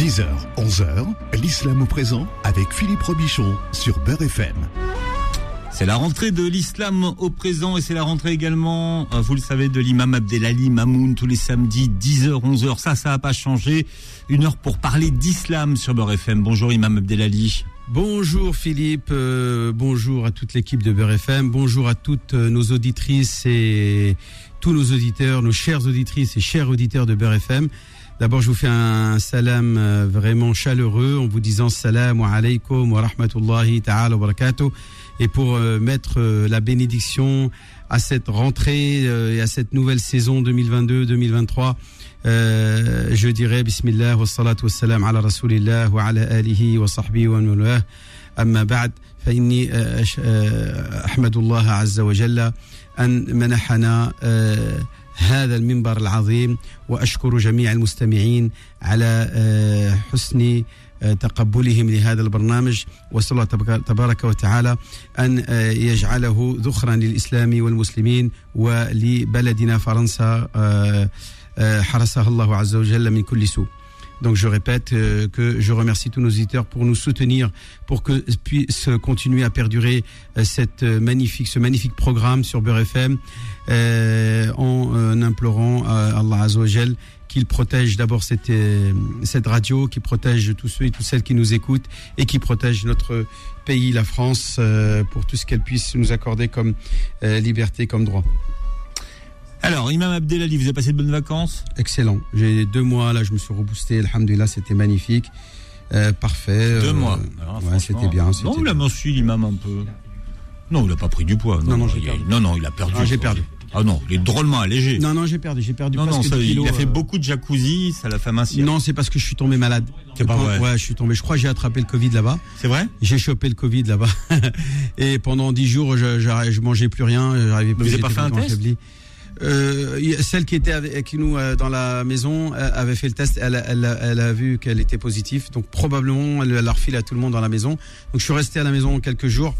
10h, 11h, l'islam au présent avec Philippe Robichon sur Beurre FM. C'est la rentrée de l'islam au présent et c'est la rentrée également, euh, vous le savez, de l'imam Abdelali Mamoun tous les samedis 10h, 11h. Ça, ça n'a pas changé. Une heure pour parler d'islam sur Beurre FM. Bonjour imam Abdelali. Bonjour Philippe, euh, bonjour à toute l'équipe de Beurre FM, bonjour à toutes euh, nos auditrices et tous nos auditeurs, nos chères auditrices et chers auditeurs de Beurre FM. D'abord, je vous fais un salam euh, vraiment chaleureux en vous disant salam alaykum wa rahmatullahi ta'ala wa barakatuh. Et pour euh, mettre euh, la bénédiction à cette rentrée euh, et à cette nouvelle saison 2022-2023, euh, je dirais Bismillah wa salatu wa salam ala Rasulillah wa ala alihi wa sahbihi wa nulah. أما بعد فإني آه، أش- آه، أحمد الله عز وجل أن منحنا آه، هذا المنبر العظيم وأشكر جميع المستمعين على آه، حسن آه، تقبلهم لهذا البرنامج. وأسأل الله تبارك- وتعالى أن آه، يجعله ذخرا للإسلام والمسلمين ولبلدنا فرنسا. حرسها الله عز وجل من كل سوء. Donc je répète euh, que je remercie tous nos auditeurs pour nous soutenir, pour que puisse continuer à perdurer euh, cette euh, magnifique, ce magnifique programme sur Beurre FM, en implorant à Allah Azzawajal qu'il protège d'abord cette, cette radio, qu'il protège tous ceux et toutes celles qui nous écoutent et qui protège notre pays, la France, pour tout ce qu'elle puisse nous accorder comme liberté, comme droit. Alors, imam Abdelali, vous avez passé de bonnes vacances Excellent. J'ai deux mois là, je me suis reboosté. Alhamdulillah, c'était magnifique. Euh, parfait. Deux Euh, mois. Alors, ouais, franchement, c'était bien. Non, il a mensu l'imam un peu. Non, il a pas pris du poids. Non, non, il, perdu. non, non, il a perdu. Ah, j'ai perdu. Ah non, il est drôlement allégé. Non, non, j'ai perdu. J'ai perdu non, non, presque ça, 10 kilos. il a fait euh, beaucoup de jacuzzi, ça l'a fait mincir. Non, c'est parce que je suis tombé malade. C'est pas vrai. Ouais, je suis tombé. Je crois que j'ai attrapé le Covid là-bas. C'est vrai? J'ai chopé le Covid là-bas. Et pendant 10 jours, je, je, je mangeais plus rien. J'arrivais plus. vous avez pas fait un test? affaibli. Euh, celle qui était avec nous euh, dans la maison euh, avait fait le test. Elle, elle, elle a vu qu'elle était positive. Donc probablement, elle l'a refilé à tout le monde dans la maison. Donc je suis resté à la maison quelques jours.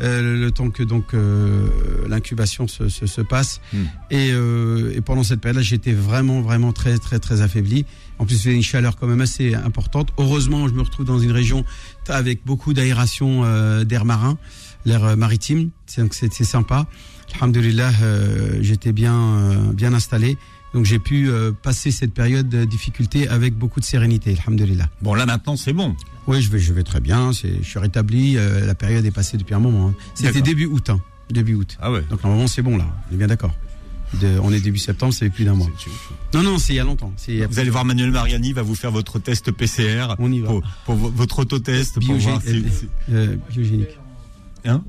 euh, le, temps que donc euh, l'incubation se, se, se passe Hmm. et, euh, et pendant cette période-là j'étais vraiment vraiment très très très affaibli en plus il y a une chaleur quand même assez importante heureusement je me retrouve dans une région avec beaucoup d'aération euh, d'air marin l'air maritime c'est donc c'est c'est sympa Alhamdulillah euh, j'étais bien euh, bien installé donc j'ai pu euh, passer cette période de difficulté avec beaucoup de sérénité Alhamdulillah Bon, là maintenant, c'est bon. oui, je vais, je vais très bien. C'est, je suis rétabli. euh, la période est passée depuis un moment. hein. C'était début août. hein. Début août. Ah ouais. Donc normalement c'est bon là. On est bien d'accord. On est début septembre, ça fait plus d'un mois. Non, non, c'est il y a longtemps. C'est Vous allez voir Manuel Mariani va vous faire votre test PCR. On y va. Pour, pour vo- votre autotest. Pour Biogé- voir si, si- euh, biogénique. Hein?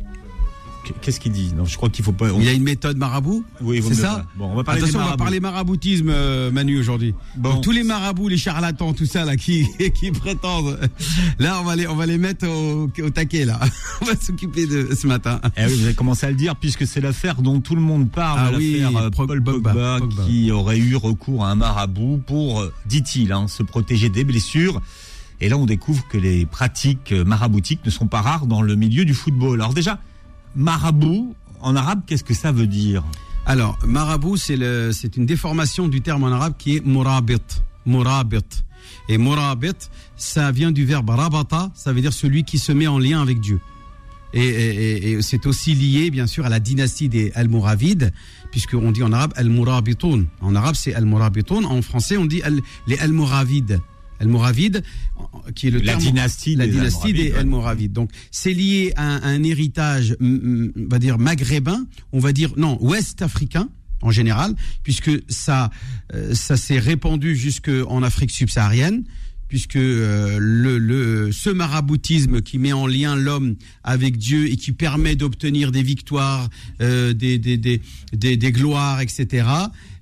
Qu'est-ce qu'il dit Non, je crois qu'il faut pas. on- Il y a une méthode marabout? Oui, c'est ça. Bon, on va parler Attention, on va parler maraboutisme, euh, Manu, aujourd'hui. Bon. Donc, tous les marabouts, les charlatans, tout ça là, qui, qui prétendent. Là, on va les, on va les mettre au, au taquet là. on va s'occuper de ce matin. Eh oui, vous avez commencé à le dire puisque c'est l'affaire dont tout le monde parle, Ah oui, l'affaire euh, Paul Pogba, Pogba, Pogba. qui aurait eu recours à un marabout pour, euh, dit-il, hein, se protéger des blessures. Et là, on découvre que les pratiques maraboutiques ne sont pas rares dans le milieu du football. Alors déjà, marabout, en arabe, qu'est-ce que ça veut dire Alors, marabout, c'est une déformation du terme en arabe qui est murabit. Murabit. Et murabit, ça vient du verbe rabata, ça veut dire celui qui se met en lien avec Dieu. Et, c'est aussi lié, bien sûr, à la dynastie des Almoravides, puisqu'on dit en arabe Al-Murabitoun. En arabe, c'est Al-Murabitoun. En français, on dit Al- les. Almoravides, qui est le La terme- dynastie la des dynastie des Almoravides. Donc, c'est lié à un, héritage, on va dire maghrébin, on va dire non ouest africain en général, puisque ça, euh, ça s'est répandu jusque en Afrique subsaharienne. Puisque euh, le, le, ce maraboutisme qui met en lien l'homme avec Dieu et qui permet d'obtenir des victoires, euh, des, des, des, des, des gloires, etc.,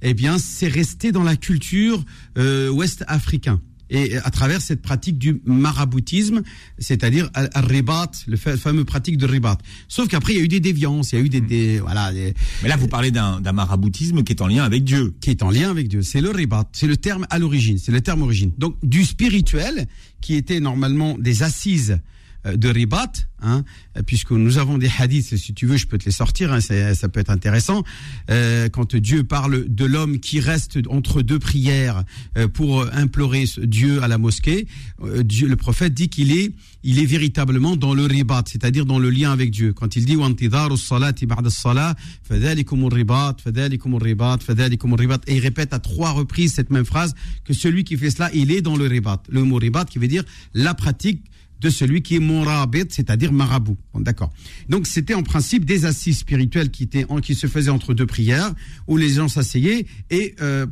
eh bien, c'est resté dans la culture euh, ouest africain et à travers cette pratique du maraboutisme, c'est-à-dire al-ribat, le fa- fameux pratique de ribat. Sauf qu'après il y a eu des déviances, il y a eu des, des voilà, des- Mais là, vous parlez d'un maraboutisme qui est en lien avec Dieu. qui est en lien avec Dieu. C'est le ribat, c'est le terme à l'origine, c'est le terme origine. Donc du spirituel qui était normalement des assises de ribat, hein, puisque nous avons des hadiths, si tu veux, je peux te les sortir, hein, ça peut être intéressant. Euh, quand Dieu parle de l'homme qui reste entre deux prières euh, pour implorer Dieu à la mosquée, Dieu, le prophète dit qu'il est, il est véritablement dans le ribat, c'est-à-dire dans le lien avec Dieu. Quand il dit et il répète à trois reprises cette même phrase que celui qui fait cela, il est dans le ribat. Le mot ribat qui veut dire la pratique de celui qui est morabit, c'est-à-dire marabout. d'accord. Donc c'était en principe des assises spirituelles qui étaient qui se faisaient entre deux prières où les gens s'asseyaient et euh,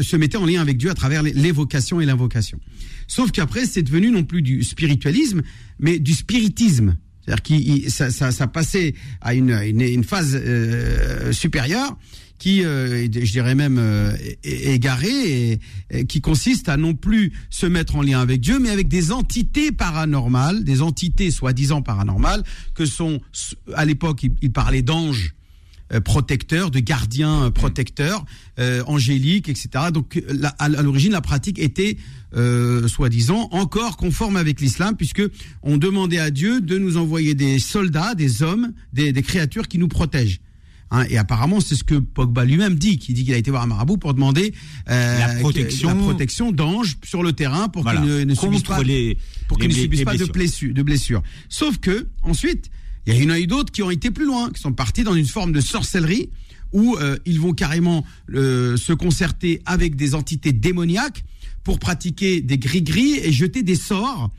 se mettaient en lien avec Dieu à travers l'évocation et l'invocation. Sauf qu'après c'est devenu non plus du spiritualisme mais du spiritisme. C'est-à-dire que ça, ça, passait à une, une, phase euh, supérieure qui, euh, je dirais même euh, égaré, et, qui consiste à non plus se mettre en lien avec Dieu, mais avec des entités paranormales, des entités soi-disant paranormales, que sont, à l'époque, il, parlait d'anges euh, protecteurs, de gardiens protecteurs, angéliques, etc. Donc, à l'origine, la pratique était, soi-disant, encore conforme avec l'islam, puisque on demandait à Dieu de nous envoyer des soldats, des hommes, des créatures qui nous protègent. Hein, et apparemment, c'est ce que Pogba lui-même dit, qui dit qu'il a été voir un marabout pour demander euh, la protection, protection d'anges sur le terrain pour qu'il ne, subisse pas, les, pour qu'il ne subisse pas de blessures, de blessures. Sauf que ensuite, il y a une eu d'autres qui ont été plus loin, qui sont partis dans une forme de sorcellerie où euh, ils vont carrément euh, se concerter avec des entités démoniaques pour pratiquer des gris-gris et jeter des sorts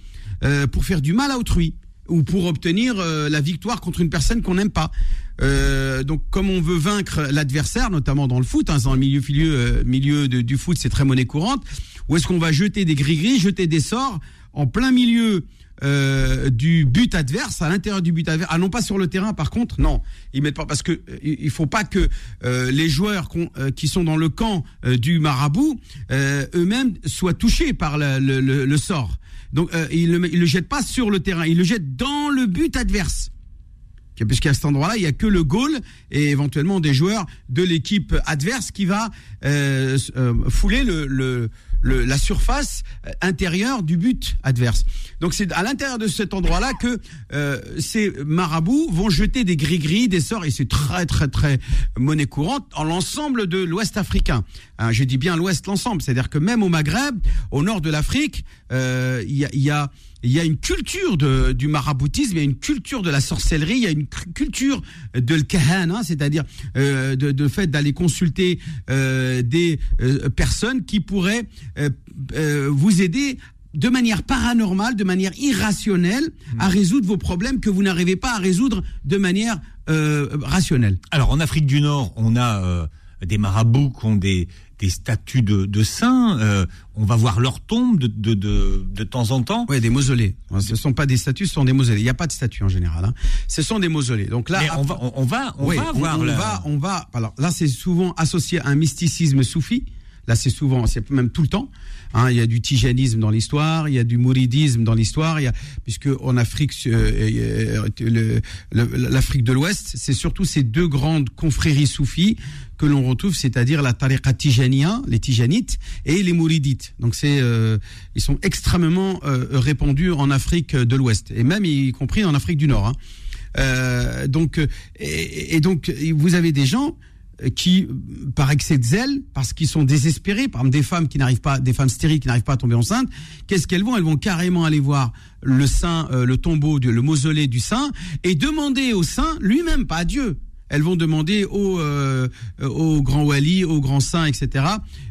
pour faire du mal à autrui ou pour obtenir la victoire contre une personne qu'on n'aime pas. Euh, donc, comme on veut vaincre l'adversaire, notamment dans le foot, hein, dans le milieu, milieu, milieu du foot, c'est très monnaie courante. Où est-ce qu'on va jeter des gris-gris, jeter des sorts en plein milieu euh, du but adverse, à l'intérieur du but adverse? Ah non, pas sur le terrain, par contre, non. Ils mettent pas parce que euh, il faut pas que euh, les joueurs qui sont dans le camp du marabout eux-mêmes soient touchés par le, le, le sort. Donc ils le, ils le jettent pas sur le terrain, ils le jettent dans le but adverse puisqu'à cet endroit-là, il n'y a que le goal et éventuellement des joueurs de l'équipe adverse qui va euh, euh, fouler le, la surface intérieure du but adverse. Donc c'est à l'intérieur de cet endroit-là que euh, ces marabouts vont jeter des gris-gris, des sorts, et c'est très très très monnaie courante en l'ensemble de l'Ouest africain. Hein, je dis bien l'Ouest, l'ensemble, c'est-à-dire que même au Maghreb, au nord de l'Afrique, il y a, y a il y a une culture de, du maraboutisme, il y a une culture de la sorcellerie, il y a une culture de le hein, c'est-à-dire euh, de, de, fait d'aller consulter euh, des euh, personnes qui pourraient vous aider de manière paranormale, de manière irrationnelle, à résoudre vos problèmes que vous n'arrivez pas à résoudre de manière rationnelle. Alors en Afrique du Nord, on a des marabouts qui ont des, des statues de, de saints. Euh, on va voir leur tombe de, de, de, de, temps en temps. Oui, des mausolées. Ce ne sont pas des statues, ce sont des mausolées. Il n'y a pas de statues en général. Hein. Ce sont des mausolées. Donc là, on va, on, va, on va voir. On, va, on va. Alors là, c'est souvent associé à un mysticisme soufi. Là, c'est souvent, c'est même tout le temps. Hein, il y a du tijanisme dans l'histoire, il y a du mouridisme dans l'histoire, puisque en Afrique, euh, euh l'Afrique de l'Ouest, c'est surtout ces deux grandes confréries soufis que l'on retrouve, c'est-à-dire la tariqa tijania, les tijanites, et les mouridites. Donc c'est, euh, ils sont extrêmement euh, répandus en Afrique de l'Ouest, et même y compris en Afrique du Nord. Hein. Euh, donc, et, et, donc, vous avez des gens qui, par excès de zèle, parce qu'ils sont désespérés, par exemple des femmes qui n'arrivent pas, des femmes stériles qui n'arrivent pas à tomber enceinte, qu'est-ce qu'elles vont? Elles vont carrément aller voir le saint, euh, le tombeau, le mausolée du saint, et demander au saint lui-même, pas à Dieu, elles vont demander au, euh, au grand wali, au grand saint, etc.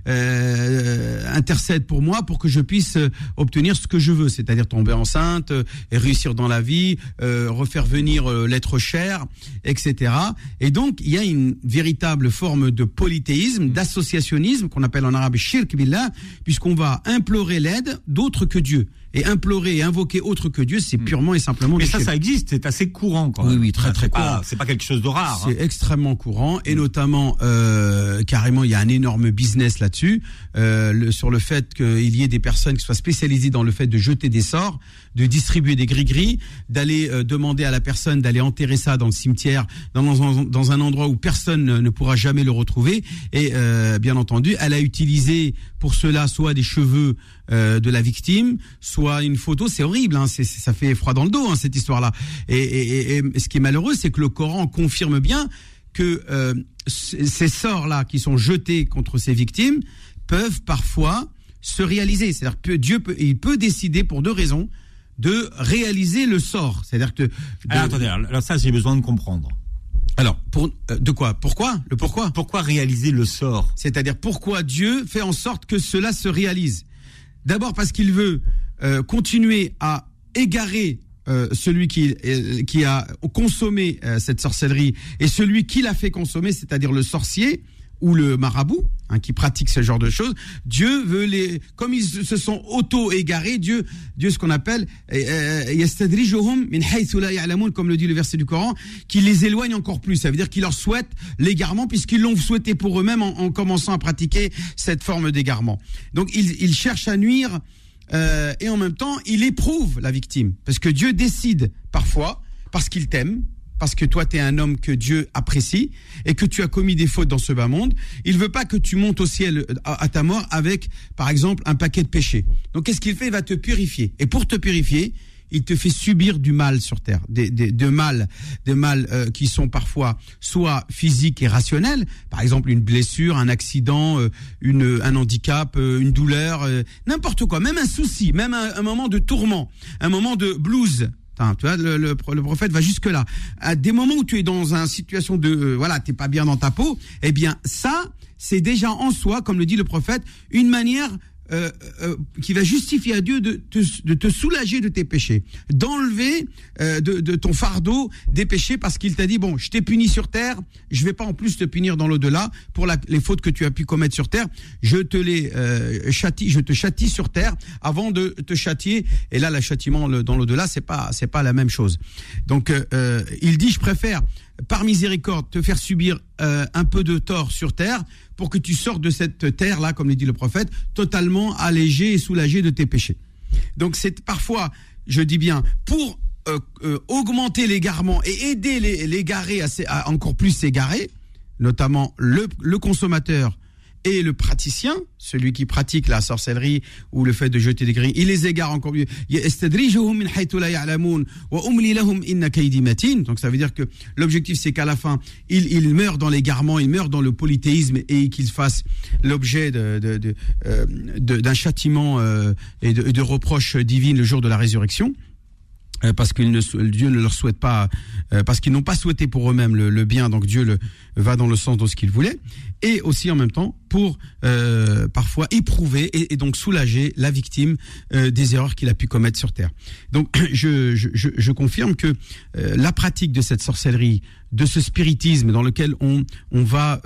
Euh, intercède pour moi pour que je puisse euh, obtenir ce que je veux, c'est-à-dire tomber enceinte, euh, et réussir dans la vie, euh, refaire venir l'être cher, etc. Et donc il y a une véritable forme de polythéisme, d'associationnisme qu'on appelle en arabe shirk billah, puisqu'on va implorer l'aide d'autres que Dieu et implorer et invoquer autre que Dieu, c'est hmm. purement et simplement. Mais ça, ça existe, c'est assez courant quand même. Oui, oui, très très courant. C'est pas quelque chose de rare. C'est hein. extrêmement courant et hmm. notamment euh, carrément, il y a un énorme business là là-dessus, euh, sur le fait qu'il y ait des personnes qui soient spécialisées dans le fait de jeter des sorts, de distribuer des gris-gris, d'aller euh, demander à la personne d'aller enterrer ça dans le cimetière, dans, un, dans un endroit où personne ne pourra jamais le retrouver. Et euh, bien entendu, elle a utilisé pour cela soit des cheveux euh, de la victime, soit une photo. C'est horrible, hein, ça fait froid dans le dos hein, cette histoire-là. Et, ce qui est malheureux, c'est que le Coran confirme bien que euh, ces sorts-là qui sont jetés contre ces victimes peuvent parfois se réaliser. C'est-à-dire que Dieu peut, il peut décider pour deux raisons de réaliser le sort. C'est-à-dire que. Attendez, alors ça j'ai besoin de comprendre. Alors, pour, euh, de quoi? Pourquoi? Le pourquoi? Pourquoi réaliser le sort? C'est-à-dire pourquoi Dieu fait en sorte que cela se réalise? D'abord parce qu'il veut euh, continuer à égarer euh, celui qui, qui a consommé cette sorcellerie et celui qui l'a fait consommer, c'est-à-dire le sorcier, ou le marabout hein, qui pratique ce genre de choses, Dieu veut les, comme ils se sont auto-égarés, Dieu, Dieu ce qu'on appelle, euh, comme le dit le verset du Coran, qui les éloigne encore plus. Ça veut dire qu'il leur souhaite l'égarement puisqu'ils l'ont souhaité pour eux-mêmes en, commençant à pratiquer cette forme d'égarement. Donc il, il cherche à nuire euh, et en même temps il éprouve la victime parce que Dieu décide parfois parce qu'il t'aime parce que toi, tu es un homme que Dieu apprécie et que tu as commis des fautes dans ce bas monde. Il veut pas que tu montes au ciel euh, à, ta mort avec, par exemple, un paquet de péchés. Donc, qu'est-ce qu'il fait? Il va te purifier. Et pour te purifier, il te fait subir du mal sur terre, des, des de mal, des mal euh, qui sont parfois soit physiques et rationnels, par exemple une blessure, un accident, euh, une, un handicap, une douleur, n'importe quoi, même un souci, même un, un, moment de tourment, un moment de blues, tu vois, le, prophète va jusque là. À des moments où tu es dans une situation de, euh, voilà, t'es pas bien dans ta peau, eh bien ça, c'est déjà en soi, comme le dit le prophète, une manière euh, euh, qui va justifier à Dieu de te, de te soulager de tes péchés, d'enlever euh, de, de, ton fardeau des péchés parce qu'il t'a dit bon, je t'ai puni sur terre, je vais pas en plus te punir dans l'au-delà pour la, les fautes que tu as pu commettre sur terre, je te les châtie, je te châtie sur terre avant de te châtier. Et là, le châtiment dans l'au-delà, c'est pas c'est pas la même chose. Donc il dit je préfère par miséricorde, te faire subir euh, un peu de tort sur terre pour que tu sortes de cette terre-là, comme le dit le prophète, totalement allégé et soulagé de tes péchés. Donc c'est parfois, je dis bien, pour euh, euh, augmenter l'égarement et aider l'égaré à, à, encore plus s'égarer, notamment le consommateur et le praticien, celui qui pratique la sorcellerie ou le fait de jeter des grilles, il les égare encore mieux. Donc ça veut dire que l'objectif c'est qu'à la fin, il, il meurt dans l'égarement, il meurt dans le polythéisme et qu'il fasse l'objet d'un de, de, euh, de, châtiment euh, et de, de reproches divines le jour de la résurrection. Euh, parce que Dieu ne leur souhaite pas, euh, parce qu'ils n'ont pas souhaité pour eux-mêmes le, bien, donc Dieu le, va dans le sens de ce qu'il voulait, et aussi en même temps pour euh, parfois éprouver et, donc soulager la victime des erreurs qu'il a pu commettre sur terre. Donc je, je, je confirme que la pratique de cette sorcellerie, de ce spiritisme dans lequel on, on va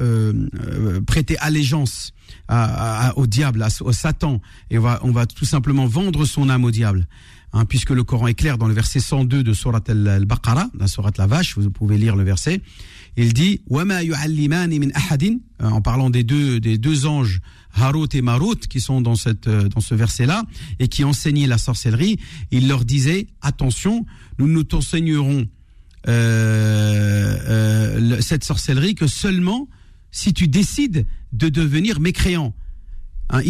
prêter allégeance à, au diable, au Satan, et on va, on va tout simplement vendre son âme au diable. Hein, puisque le Coran est clair dans le verset 102 de Surat al-Baqarah, la Surat la Vache, vous pouvez lire le verset. Il dit euh, en parlant des deux des deux anges Harut et Marut qui sont dans cette euh, dans ce verset-là et qui enseignaient la sorcellerie, il leur disait attention, nous ne t'enseignerons euh, cette sorcellerie que seulement si tu décides de devenir mécréant. Hein,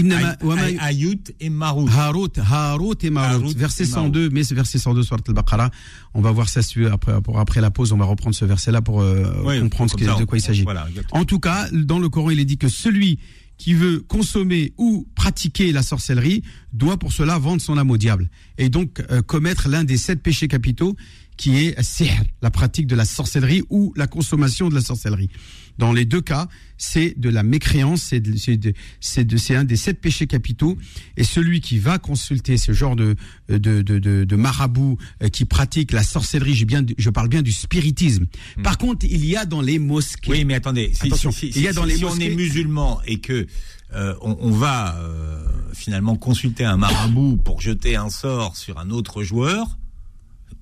Ayut et. Harut, Harut et verset 102, mais verset 102 sur al-Baqarah. On va voir ça après, après la pause. On va reprendre ce verset-là pour euh, comprendre ce de quoi il s'agit. en tout cas, dans le Coran, il est dit que celui qui veut consommer ou pratiquer la sorcellerie doit pour cela vendre son âme au diable et donc euh, commettre l'un des sept péchés capitaux qui est sihr, la pratique de la sorcellerie ou la consommation de la sorcellerie. Dans les deux cas, c'est de la mécréance, c'est de, c'est un des sept péchés capitaux. Et celui qui va consulter ce genre de de, de, de, marabout euh, qui pratique la sorcellerie, je, bien, je parle bien du spiritisme. Hmm. Par contre, il y a dans les mosquées. Oui, mais attendez, si, il y a dans les on est musulman et que euh, on, va euh, finalement consulter un marabout pour jeter un sort sur un autre joueur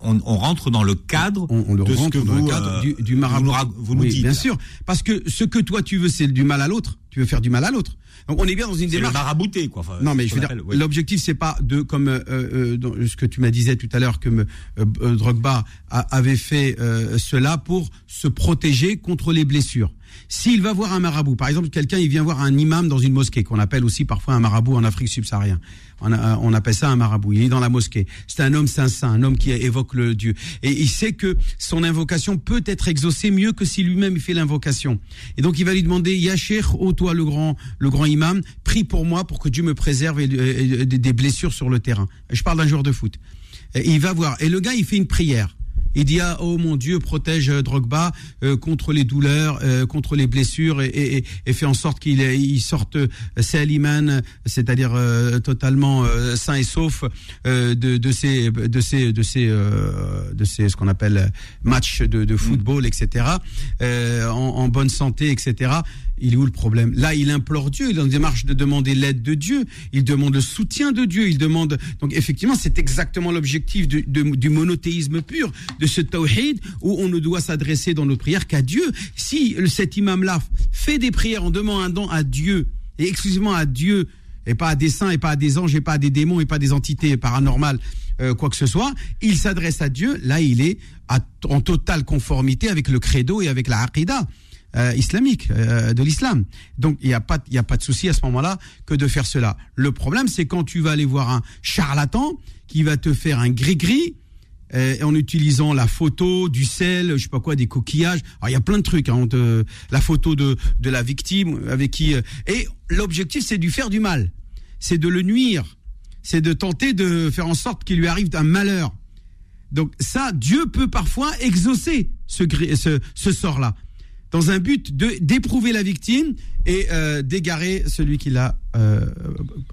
on, rentre dans le cadre on, de ce que vous, euh, du, marabout. Vous, nous, dites. Bien sûr, parce que ce que toi tu veux, c'est du mal à l'autre. tu veux faire du mal à l'autre. Donc on est bien dans une C'est le démarche. marabouté, quoi. Enfin, Non, mais je veux dire, ouais. l'objectif c'est pas de comme euh, euh, dans ce que tu m'as disais tout à l'heure que me, Drogba a- avait fait cela pour se protéger contre les blessures. S'il va voir un marabout, par exemple, quelqu'un il vient voir un imam dans une mosquée qu'on appelle aussi parfois un marabout en Afrique subsaharienne. On, on appelle ça un marabout. Il est dans la mosquée. C'est un homme saint saint, un homme qui évoque le Dieu. Et il sait que son invocation peut être exaucée mieux que si lui-même il fait l'invocation. Et donc il va lui demander, Ya Cheikh, ô toi le grand, le grand imam, prie pour moi pour que Dieu me préserve des blessures sur le terrain. Je parle d'un joueur de foot. Et il va voir. Et le gars, il fait une prière. Il dit ah, oh mon Dieu protège euh, Drogba euh, contre les douleurs, euh, contre les blessures et, et, et- et fait en sorte qu'il ait- il sorte euh, Saliman, c'est-à-dire euh, totalement euh, sain et sauf euh, de, de ces de ces de ces euh, de ces ce qu'on appelle matchs de, de football etc. euh, en, en bonne santé etc. Il est où le problème? Là, il implore Dieu, il est une démarche de demander l'aide de Dieu, il demande le soutien de Dieu, il demande... Donc effectivement, c'est exactement l'objectif du, monothéisme pur, de ce tawhid, où on ne doit s'adresser dans nos prières qu'à Dieu. Si cet imam-là fait des prières en demandant à Dieu, et exclusivement à Dieu, et pas à des saints, et pas à des anges, et pas à des démons, et pas à des entités paranormales, euh, quoi que ce soit, il s'adresse à Dieu, là il est en totale conformité avec le credo et avec la aqidah euh, islamique euh, de l'islam. Donc il n'y a pas y a pas de souci à ce moment-là que de faire cela. Le problème c'est quand tu vas aller voir un charlatan qui va te faire un gris-gris euh, en utilisant la photo, du sel, je sais pas quoi, des coquillages. Il y a plein de trucs. Hein, la photo de de la victime avec qui et l'objectif c'est de lui faire du mal, c'est de le nuire, c'est de tenter de faire en sorte qu'il lui arrive un malheur. Donc ça, Dieu peut parfois exaucer ce, ce, ce sort-là, dans un but de d'éprouver la victime et euh, d'égarer celui qui l'a euh,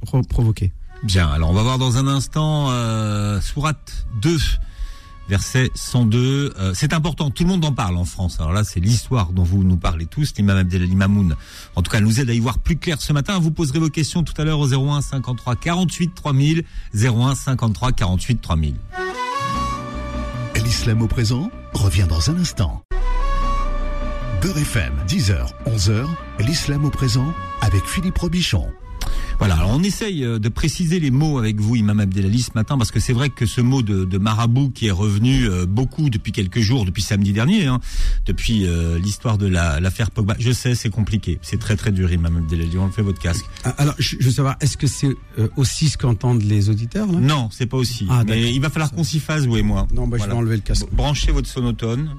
pro- provoqué. Bien, alors on va voir dans un instant euh, Sourate 2, verset 102. Euh, c'est important, tout le monde en parle en France. Alors là, c'est l'histoire dont vous nous parlez tous. L'imam Abdelali Mamoun, en tout cas, nous aide à y voir plus clair ce matin. Vous poserez vos questions tout à l'heure au 01 53 48 3000, 01 53 48 3000. L'islam au présent revient dans un instant. Beurre FM, 10h, 11h, l'islam au présent avec Philippe Robichon. Voilà, alors on essaye euh, de préciser les mots avec vous, Imam Abdelali, ce matin, parce que c'est vrai que ce mot de, de marabout qui est revenu euh, beaucoup depuis quelques jours, depuis samedi dernier, hein, depuis euh, l'histoire de la- l'affaire Pogba, je sais, c'est compliqué, c'est très très dur, Imam Abdelali, on fait votre casque. Ah, Alors, je, je veux savoir, est-ce que c'est euh, aussi ce qu'entendent les auditeurs là? Non, c'est pas aussi, Ah, mais il va falloir qu'on s'y fasse, vous et moi. Non, bah, je Voilà. vais enlever le casque. Branchez votre sonotone.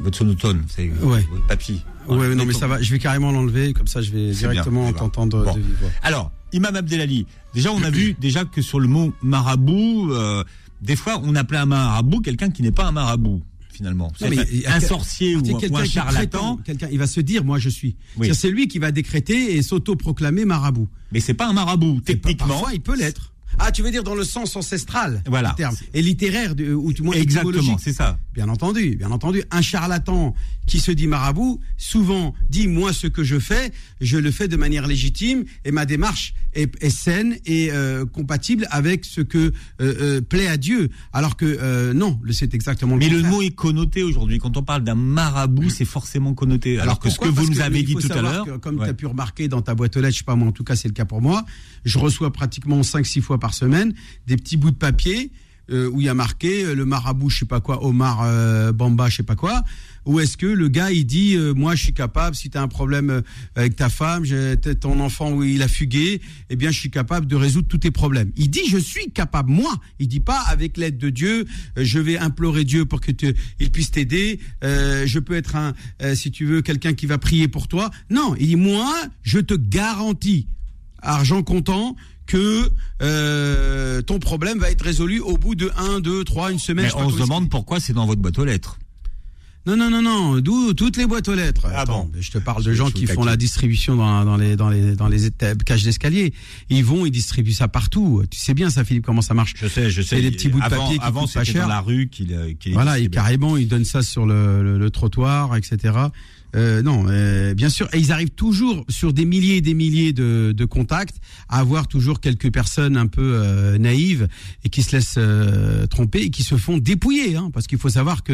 Votre sonotone, c'est Ouais. votre papy. Ouais, non, mais ça va. Je vais carrément l'enlever, comme ça, je vais directement t'entendre Bon. Alors, Imam Abdelali, déjà on a vu déjà que sur le mot marabout, euh, des fois on appelait un marabout quelqu'un qui n'est pas un marabout finalement. Mais un- sorcier ou, ou quelqu'un un qui charlatan, quelqu'un, il va se dire, moi je suis. Oui. C'est lui qui va décréter et s'auto-proclamer marabout. mais c'est pas un marabout. Techniquement, parfois, il peut l'être. Ah, tu veux dire dans le sens ancestral Voilà. du terme et littéraire ou du moins exactement, c'est ça. Bien entendu, bien entendu. Un charlatan qui se dit marabout, souvent dit moi ce que je fais, je le fais de manière légitime et ma démarche est, est saine et euh, compatible avec ce que euh, euh, plaît à Dieu. Alors que non, le- c'est exactement le Mais le mot est connoté aujourd'hui. Quand on parle d'un marabout, c'est forcément connoté. Alors, que ce que vous nous avez dit tout à l'heure, Comme ouais. tu as pu remarquer dans ta boîte aux lettres, je sais pas moi, en tout cas c'est le cas pour moi, je reçois pratiquement 5-6 fois par semaine des petits bouts de papier euh, où il y a marqué euh, le marabout, je sais pas quoi, Omar euh, Bamba, je sais pas quoi. Ou est-ce que le gars il dit moi je suis capable si tu as un problème avec ta femme, ton enfant où il a fugué, eh bien je suis capable de résoudre tous tes problèmes. Il dit je suis capable moi. Il dit pas avec l'aide de Dieu, je vais implorer Dieu pour que il puisse t'aider, je peux être un si tu veux quelqu'un qui va prier pour toi. Non, il dit moi je te garantis argent comptant que euh, ton problème va être résolu au bout de 1, 2, 3, une semaine. Mais on se demande pourquoi c'est dans votre boîte aux lettres. non, non, non, non. D'où toutes les boîtes aux lettres. Ah Attends, bon. je te parle de gens qui font la distribution dans, dans les dans les dans les cages d'escalier. Ils vont, ils distribuent ça partout. Tu sais bien ça, Philippe, comment ça marche. Je sais, je sais. Et les petits bouts de avant, papier qui avant coûtent pas c'était cher. dans la rue qu'il Voilà, et carrément, ils donnent ça sur le, le, le trottoir, etc. euh, non, euh, bien sûr, et ils arrivent toujours sur des milliers et des milliers de, de contacts à avoir toujours quelques personnes un peu euh, naïves et qui se laissent euh, tromper et qui se font dépouiller, hein, parce qu'il faut savoir que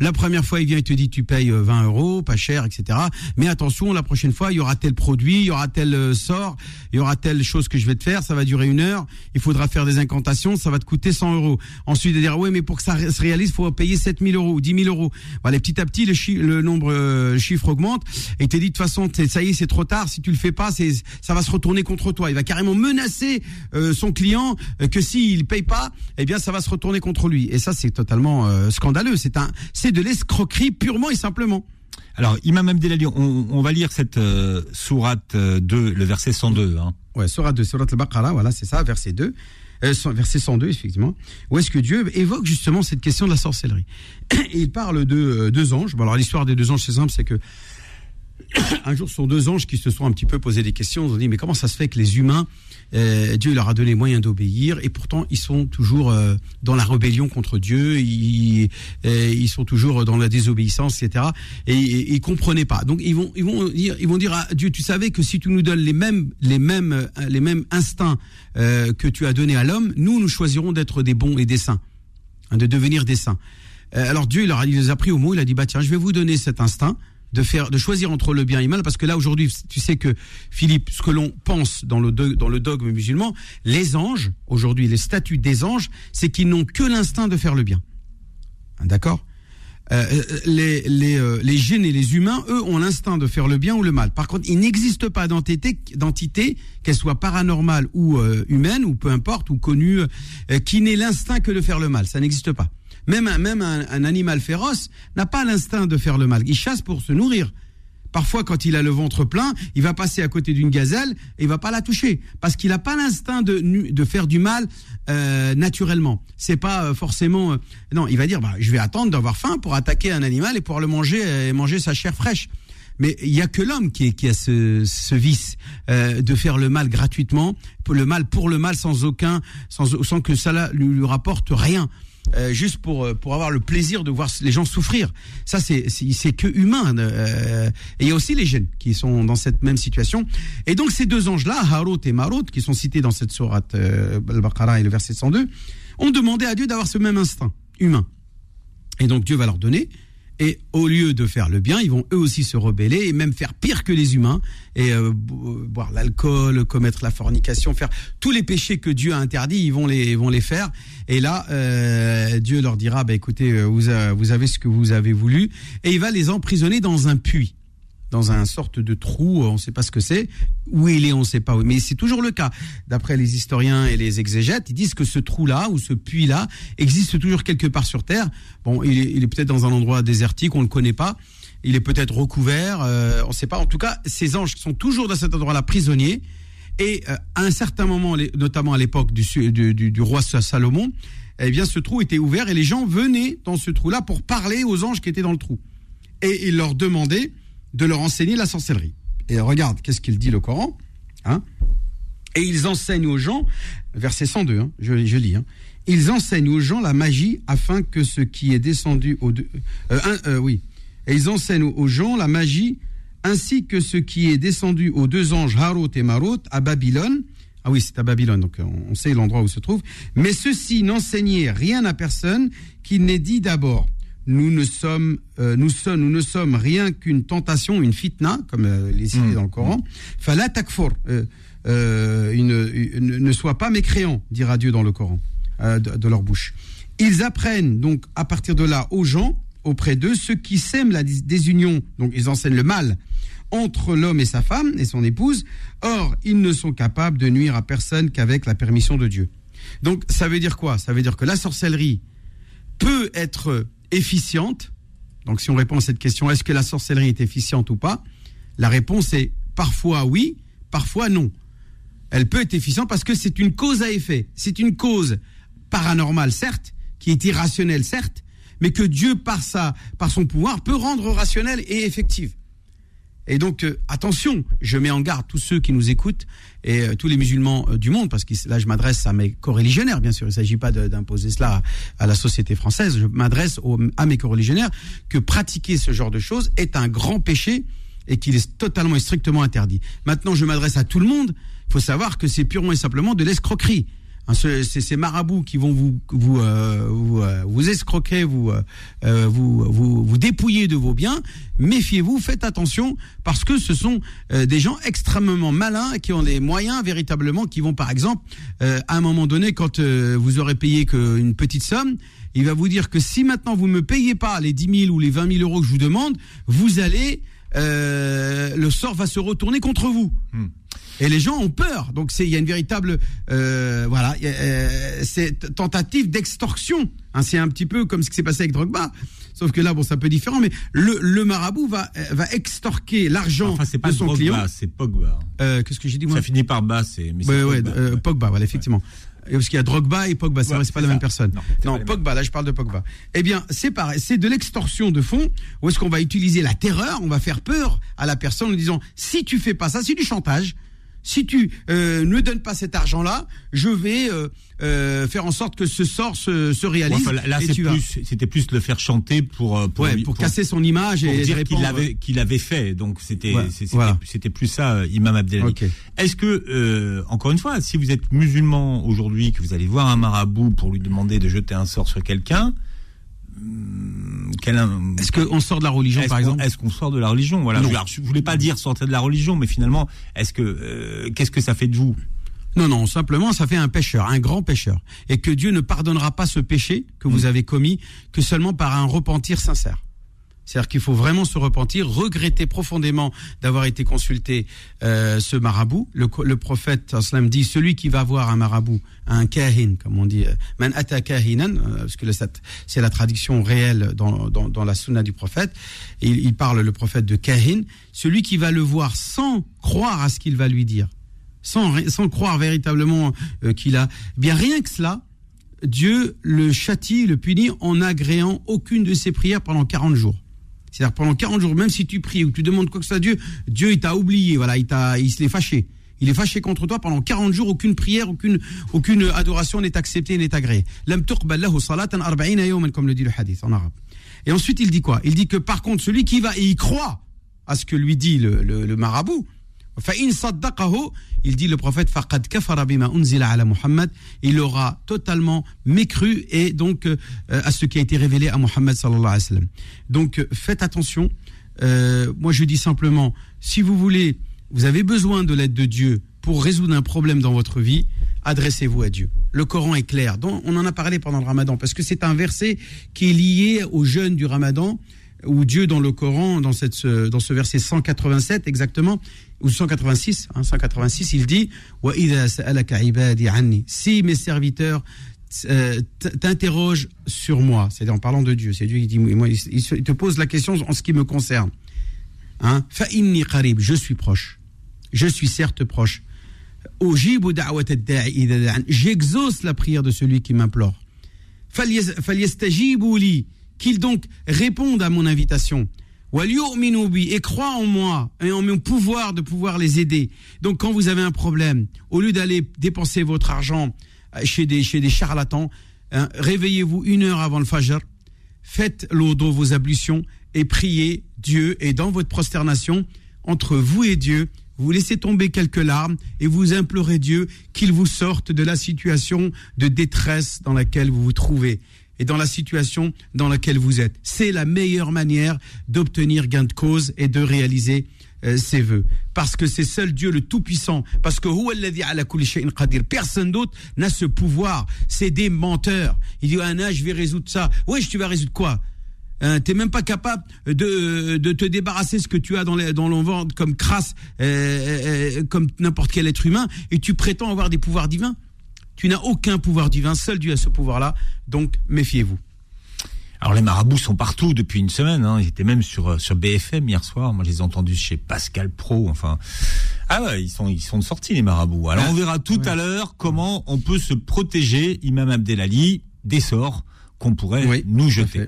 la première fois il vient, il te dit tu payes 20 euros, pas cher, etc. Mais attention, la prochaine fois il y aura tel produit, il y aura tel sort, il y aura telle chose que je vais te faire, ça va durer une heure, il faudra faire des incantations, ça va te coûter 100 euros. Ensuite de dire oui, mais pour que ça se réalise, faut payer 7000 euros ou 10 000 euros. Voilà, petit à petit le, le nombre augmente et il te dit de toute façon ça y est c'est trop tard. Si tu le fais pas c'est ça va se retourner contre toi. Il va carrément menacer euh, son client euh, que s'il paye pas eh bien ça va se retourner contre lui. Et ça c'est totalement euh, scandaleux. C'est un c'est de l'escroquerie purement et simplement. Alors Imam Abdelali on, on va lire cette sourate 2 le verset 102 hein. ouais sourate 2 sourate al-Baqarah voilà c'est ça verset 2 verset 102 effectivement, où est-ce que Dieu évoque justement cette question de la sorcellerie? Et il parle de deux anges. Alors l'histoire des deux anges, c'est simple, c'est que un jour, ce sont deux anges qui se sont un petit peu posé des questions. Ils ont dit, mais comment ça se fait que les humains, euh, Dieu leur a donné moyen d'obéir, et pourtant ils sont toujours euh, dans la rébellion contre Dieu, ils, euh, ils sont toujours dans la désobéissance, etc. Et, ils comprenaient pas. Donc ils vont, ils vont dire, ils vont dire à Dieu, tu savais que si tu nous donnes les mêmes, les mêmes, les mêmes instincts que tu as donnés à l'homme, nous, nous choisirons d'être des bons et des saints, hein, de devenir des saints. alors Dieu, il, leur, il les a pris au mot, il a dit, bah tiens, je vais vous donner cet instinct de faire, de choisir entre le bien et le mal, parce que là aujourd'hui, tu sais que Philippe, ce que l'on pense dans le dans le dogme musulman, les anges aujourd'hui, les statuts des anges, c'est qu'ils n'ont que l'instinct de faire le bien. Hein, d'accord? Euh, les, les, euh, les et les humains, eux, ont l'instinct de faire le bien ou le mal. Par contre, il n'existe pas d'entité, d'entité qu'elle soit paranormale ou euh, humaine, ou peu importe, ou connue, qui n'ait l'instinct que de faire le mal. Ça n'existe pas. Même, un, même un, animal féroce n'a pas l'instinct de faire le mal. Il chasse pour se nourrir. Parfois, quand il a le ventre plein, il va passer à côté d'une gazelle et il va pas la toucher parce qu'il n'a pas l'instinct de, de faire du mal euh, naturellement. C'est pas euh, forcément. Euh, non, il va dire bah, je vais attendre d'avoir faim pour attaquer un animal et pouvoir le manger et manger sa chair fraîche. Mais il y a que l'homme qui, qui, a ce, ce vice euh, de faire le mal gratuitement, le mal pour le mal sans aucun, sans, sans que ça lui, lui rapporte rien. Euh, juste pour euh, pour avoir le plaisir de voir les gens souffrir. Ça c'est c'est que humain. Euh, et il y a aussi les jeunes qui sont dans cette même situation. Et donc ces deux anges là, Harut et Marut, qui sont cités dans cette sourate Al-Baqarah et le verset 102, ont demandé à Dieu d'avoir ce même instinct humain. Et donc Dieu va leur donner. Et au lieu de faire le bien, ils vont eux aussi se rebeller et même faire pire que les humains et euh, boire l'alcool, commettre la fornication, faire tous les péchés que Dieu a interdits, ils vont les vont les faire. Et là, euh, Dieu leur dira bah écoutez, euh, vous, vous avez ce que vous avez voulu et il va les emprisonner dans un puits dans un sorte de trou, on ne sait pas ce que c'est. Où il est, on ne sait pas. Mais c'est toujours le cas. D'après les historiens et les exégètes, ils disent que ce trou-là ou ce puits-là existe toujours quelque part sur Terre. Bon, il est, peut-être dans un endroit désertique, on ne le connaît pas. Il est peut-être recouvert, euh, on ne sait pas. En tout cas, ces anges sont toujours dans cet endroit-là prisonniers. Et euh, à un certain moment, notamment à l'époque du, du, du, roi Salomon, eh bien, ce trou était ouvert et les gens venaient dans ce trou-là pour parler aux anges qui étaient dans le trou. Et ils leur demandaient de leur enseigner la sorcellerie. Et regarde, qu'est-ce qu'il dit le Coran hein? Et ils enseignent aux gens, verset 102, hein, je, lis, hein, ils enseignent aux gens la magie afin que ce qui est descendu au... Euh, euh, oui, et ils enseignent aux gens la magie ainsi que ce qui est descendu aux deux anges Harut et Marut à Babylone. Ah oui, c'est à Babylone, donc on sait l'endroit où se trouve. Mais ceux-ci rien à personne qui n'ait dit d'abord nous ne sommes, euh, nous sommes, nous ne sommes rien qu'une tentation, une fitna, comme euh, les cité mm. dans le Coran. Fala takfur, euh, euh ne sois pas mécréant, dira Dieu dans le Coran, de, de, leur bouche. Ils apprennent donc à partir de là aux gens, auprès d'eux, ceux qui sèment la désunion, donc ils enseignent le mal entre l'homme et sa femme et son épouse. Or, ils ne sont capables de nuire à personne qu'avec la permission de Dieu. Donc, ça veut dire quoi? Ça veut dire que la sorcellerie peut être efficiente. Donc si on répond à cette question, est-ce que la sorcellerie est efficiente ou pas La réponse est parfois oui, parfois non. Elle peut être efficiente parce que c'est une cause à effet. C'est une cause paranormale, certes, qui est irrationnelle, certes, mais que Dieu, par, sa, par son pouvoir, peut rendre rationnelle et effective. Et donc, euh, attention, je mets en garde tous ceux qui nous écoutent et euh, tous les musulmans euh, du monde, parce que là, je m'adresse à mes coreligionnaires, bien sûr. Il ne s'agit pas d'imposer cela à, la société française. Je m'adresse à mes coreligionnaires que pratiquer ce genre de choses est un grand péché et qu'il est totalement et strictement interdit. Maintenant, je m'adresse à tout le monde. Il faut savoir que c'est purement et simplement de l'escroquerie. Hein, c'est ces marabouts qui vont vous vous euh, vous, euh, vous, escroquer, vous, euh, vous, vous vous dépouiller de vos biens. Méfiez-vous, faites attention parce que ce sont des gens extrêmement malins qui ont des moyens véritablement, qui vont par exemple à un moment donné, quand vous aurez payé qu'une petite somme, il va vous dire que si maintenant vous me payez pas les 10 000 ou les 20 000 euros que je vous demande, vous allez le sort va se retourner contre vous. Hmm. Et les gens ont peur. Donc c'est il y a une véritable euh, voilà, euh, c'est tentative d'extorsion. Hein, c'est un petit peu comme ce qui s'est passé avec Drogba. Sauf que là, bon, c'est un peu différent, mais le, le marabout va, va extorquer l'argent enfin, pas de son Drogba, C'est Pogba. Euh, Qu'est-ce que j'ai dit moi? Ça finit par bas, c'est. Ouais, ouais, Pogba, euh, Pogba, voilà, effectivement. Parce qu'il y a Drogba et Pogba, c'est pas la même personne. Non, Pogba, là je parle de Pogba. Eh bien, c'est pareil, c'est de l'extorsion de fonds, où est-ce qu'on va utiliser la terreur, on va faire peur à la personne en disant, si tu fais pas ça, c'est du chantage, si tu euh, ne donnes pas cet argent-là, je vais euh, euh, faire en sorte que ce sort se, réalise. là, c'était plus le faire chanter pour pour, pour, casser son image et dire qu'il avait qu'il avait fait. Donc c'était c'était plus ça, Imam Abdelali. Est-ce que encore une fois, si vous êtes musulman aujourd'hui, que vous allez voir un marabout pour lui demander de jeter un sort sur quelqu'un, est-ce qu'on sort de la religion, par exemple? Est-ce qu'on sort de la religion? Voilà. Je, ne voulais pas dire sortir de la religion, mais finalement, est-ce que euh, qu'est-ce que ça fait de vous? Non, non, simplement, ça fait un pécheur, un grand pécheur. Et que Dieu ne pardonnera pas ce péché que vous mm. avez commis que seulement par un repentir sincère. C'est-à-dire qu'il faut vraiment se repentir, regretter profondément d'avoir été consulté euh, ce marabout. Le, le prophète islam dit celui qui va voir un marabout, un kahin, comme on dit, euh, man ata kahinan, euh, parce que c'est la traduction réelle dans, dans, dans, la sunna du prophète. Et il, parle le prophète de kahin, celui qui va le voir sans croire à ce qu'il va lui dire, sans, sans croire véritablement qu'il a. Bien rien que cela, Dieu le châtie, le punit en agréant aucune de ses prières pendant 40 jours. C'est-à-dire pendant 40 jours, même si tu pries ou tu demandes quoi que ce soit à Dieu, Dieu il t'a oublié, voilà, il t'a, il s'est fâché. Il est fâché contre toi pendant 40 jours, aucune prière, aucune, aucune adoration n'est acceptée, n'est agréée. comme le dit le hadith en arabe. Et ensuite, il dit quoi? Il dit que par contre, celui qui va et il croit à ce que lui dit le, le marabout, il dit le prophète il aura totalement mécru et donc euh, à ce qui a été révélé à Muhammad sallallahu alayhi wa sallam. Donc faites attention. Euh, moi je dis simplement, si vous voulez, vous avez besoin de l'aide de Dieu pour résoudre un problème dans votre vie, adressez-vous à Dieu. Le Coran est clair. on en a parlé pendant le Ramadan parce que c'est un verset qui est lié aux jeûne du Ramadan où Dieu dans le Coran, dans, cette, dans ce verset 187 exactement, ou 186, 186, hein, il dit Si mes serviteurs euh, t'interrogent sur moi, c'est-à-dire en parlant de Dieu, c'est Dieu qui dit moi, il, te pose la question en ce qui me concerne. Hein, je suis proche. Je suis certes proche. J'exauce la prière de celui qui m'implore. Qu'ils donc répondent à mon invitation et croient en moi et en mon pouvoir de pouvoir les aider. Donc quand vous avez un problème, au lieu d'aller dépenser votre argent euh, chez des, charlatans, hein, réveillez-vous une heure avant le fajr, faites l'eau vos ablutions et priez Dieu et dans votre prosternation, entre vous et Dieu, vous laissez tomber quelques larmes et vous implorez Dieu qu'il vous sorte de la situation de détresse dans laquelle vous vous trouvez et dans la situation dans laquelle vous êtes. C'est la meilleure manière d'obtenir gain de cause et de réaliser euh, ses voeux. Parce que c'est seul Dieu le Tout-Puissant. Parce que personne d'autre n'a ce pouvoir. C'est des menteurs. Il dit, ah, je vais résoudre ça. Oui, tu vas résoudre quoi? Hein, tu n'es même pas capable de, de te débarrasser ce que tu as dans, les, dans comme crasse, euh, euh, comme n'importe quel être humain, et tu prétends avoir des pouvoirs divins. Tu n'as aucun pouvoir divin, seul Dieu a ce pouvoir-là, donc méfiez-vous. Alors les marabouts sont partout depuis une semaine. Hein. Ils étaient même sur euh, sur BFM hier soir. Moi, je les ai entendus chez Pascal Pro. Enfin, ah ouais, ils sont ils sont de sortie les marabouts. Alors on verra tout à l'heure comment on peut se protéger, Imam Abdelali, des sorts qu'on pourrait Oui, nous jeter.